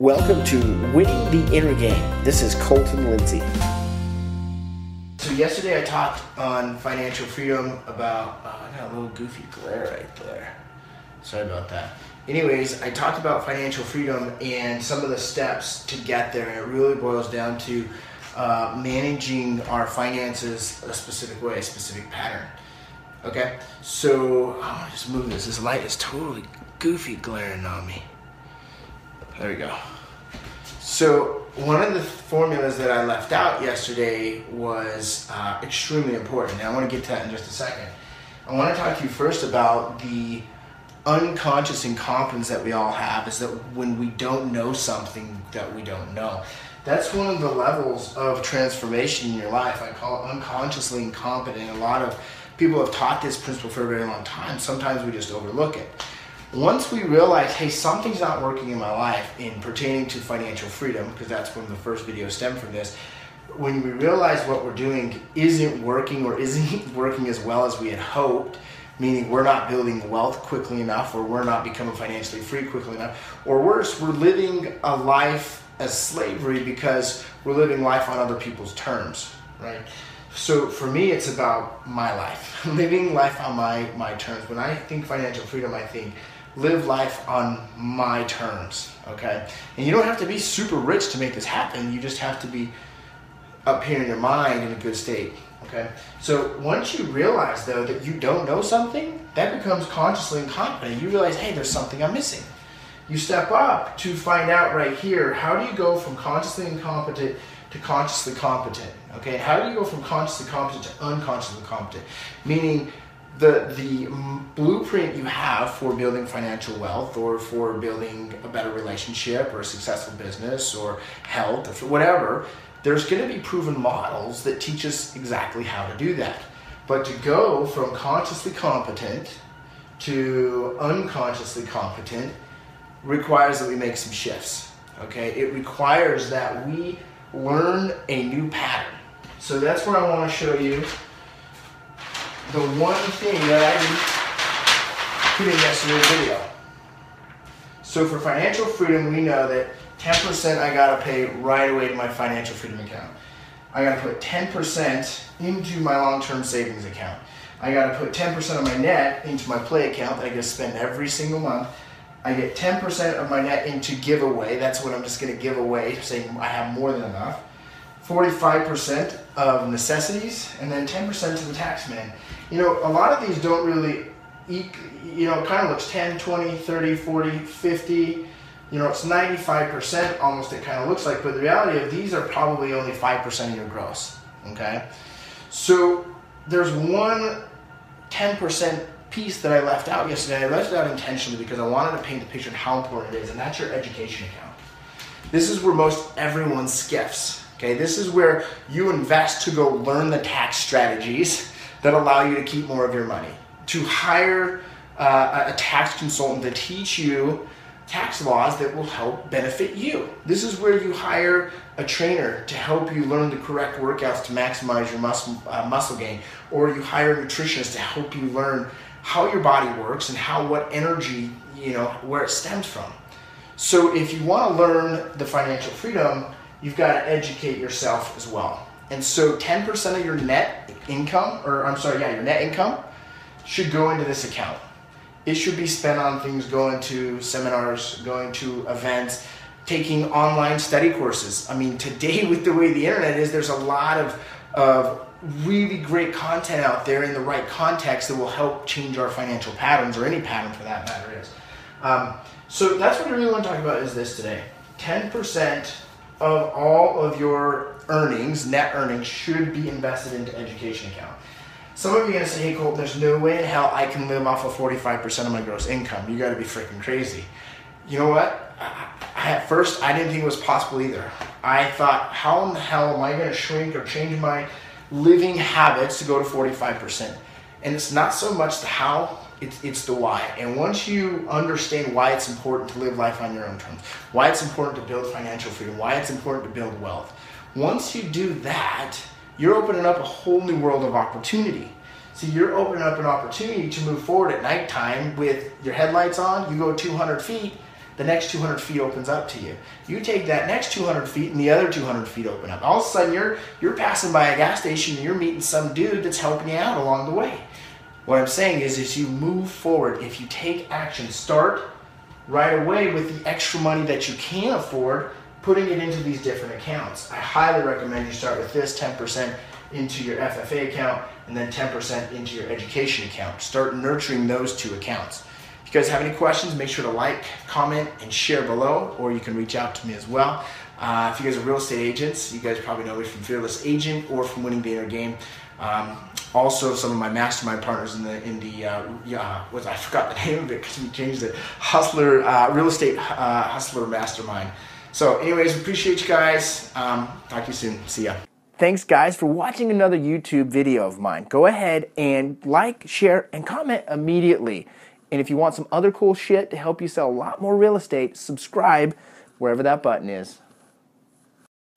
Welcome to Winning the Inner Game. This is Colton Lindsay. So yesterday I talked on financial freedom about. Oh, I got a little goofy glare right there. Sorry about that. Anyways, I talked about financial freedom and some of the steps to get there, and it really boils down to uh, managing our finances a specific way, a specific pattern. Okay, so I'm oh, just move this. This light is totally goofy glaring on me. There we go. So one of the formulas that I left out yesterday was uh, extremely important, and I want to get to that in just a second. I want to talk to you first about the unconscious incompetence that we all have is that when we don't know something that we don't know. That's one of the levels of transformation in your life. I call it unconsciously incompetent. A lot of people have taught this principle for a very long time. Sometimes we just overlook it once we realize, hey, something's not working in my life in pertaining to financial freedom, because that's when the first video stemmed from this, when we realize what we're doing isn't working or isn't working as well as we had hoped, meaning we're not building wealth quickly enough, or we're not becoming financially free quickly enough, or worse, we're living a life as slavery because we're living life on other people's terms, right? So for me, it's about my life, living life on my, my terms. When I think financial freedom, I think live life on my terms, okay? And you don't have to be super rich to make this happen. You just have to be up here in your mind in a good state, okay? So once you realize, though, that you don't know something, that becomes consciously incompetent. You realize, hey, there's something I'm missing. You step up to find out right here, how do you go from consciously incompetent to consciously competent, okay? How do you go from consciously competent to unconsciously competent? Meaning, the the blueprint you have for building financial wealth or for building a better relationship or a successful business or health or whatever there's going to be proven models that teach us exactly how to do that. But to go from consciously competent to unconsciously competent requires that we make some shifts okay? It requires that we learn a new pattern. So that's where i want to show you the one thing that I didn't put in yesterday's video. So for financial freedom, we know that 10% I gotta pay right away to my financial freedom account. I gotta put 10% into my long-term savings account. I gotta put 10% of my net into my play account that I get to spend every single month. I get 10% of my net into giveaway. That's what I'm just gonna give away, saying I have more than enough. 45% of necessities, and then 10% to the tax man. You know, a lot of these don't really, you know, it kind of looks 10, 20, 30, 40, 50. You know, it's 95% almost it kind of looks like, but the reality of these are probably only 5% of your gross, okay? So there's one 10% piece that I left out yesterday. I left it out intentionally because I wanted to paint the picture of how important it is, and that's your education account. This is where most everyone skips. Okay, this is where you invest to go learn the tax strategies that allow you to keep more of your money. To hire uh, a tax consultant to teach you tax laws that will help benefit you. This is where you hire a trainer to help you learn the correct workouts to maximize your muscle, uh, muscle gain, or you hire a nutritionist to help you learn how your body works and how what energy, you know, where it stems from. So if you want to learn the financial freedom, you've got to educate yourself as well. And so 10% of your net income, or I'm sorry, yeah, your net income should go into this account. It should be spent on things going to seminars, going to events, taking online study courses. I mean, today with the way the internet is, there's a lot of, of really great content out there in the right context that will help change our financial patterns or any pattern for that matter is. Um, so that's what I really want to talk about is this today. 10% of all of your earnings, net earnings, should be invested into education account. Some of you are gonna say, hey Colt, there's no way in hell I can live off of 45% of my gross income. You gotta be freaking crazy. You know what? I, at first, I didn't think it was possible either. I thought, how in the hell am I gonna shrink or change my living habits to go to 45%? And it's not so much the how, it's, it's the why. And once you understand why it's important to live life on your own terms, why it's important to build financial freedom, why it's important to build wealth, once you do that, you're opening up a whole new world of opportunity. So you're opening up an opportunity to move forward at nighttime with your headlights on, you go 200 feet, the next 200 feet opens up to you. You take that next 200 feet and the other 200 feet open up. All of a sudden, you're, you're passing by a gas station and you're meeting some dude that's helping you out along the way. What I'm saying is, as you move forward, if you take action, start right away with the extra money that you can afford, putting it into these different accounts. I highly recommend you start with this 10% into your FFA account and then 10% into your education account. Start nurturing those two accounts. If you guys have any questions, make sure to like, comment, and share below, or you can reach out to me as well. Uh, if you guys are real estate agents, you guys probably know me from Fearless Agent or from Winning the Inner Game. Um, also, some of my mastermind partners in the in the uh, was I forgot the name of it because we changed it. Hustler uh, Real Estate uh, Hustler Mastermind. So, anyways, appreciate you guys. Um, talk to you soon. See ya. Thanks, guys, for watching another YouTube video of mine. Go ahead and like, share, and comment immediately. And if you want some other cool shit to help you sell a lot more real estate, subscribe wherever that button is.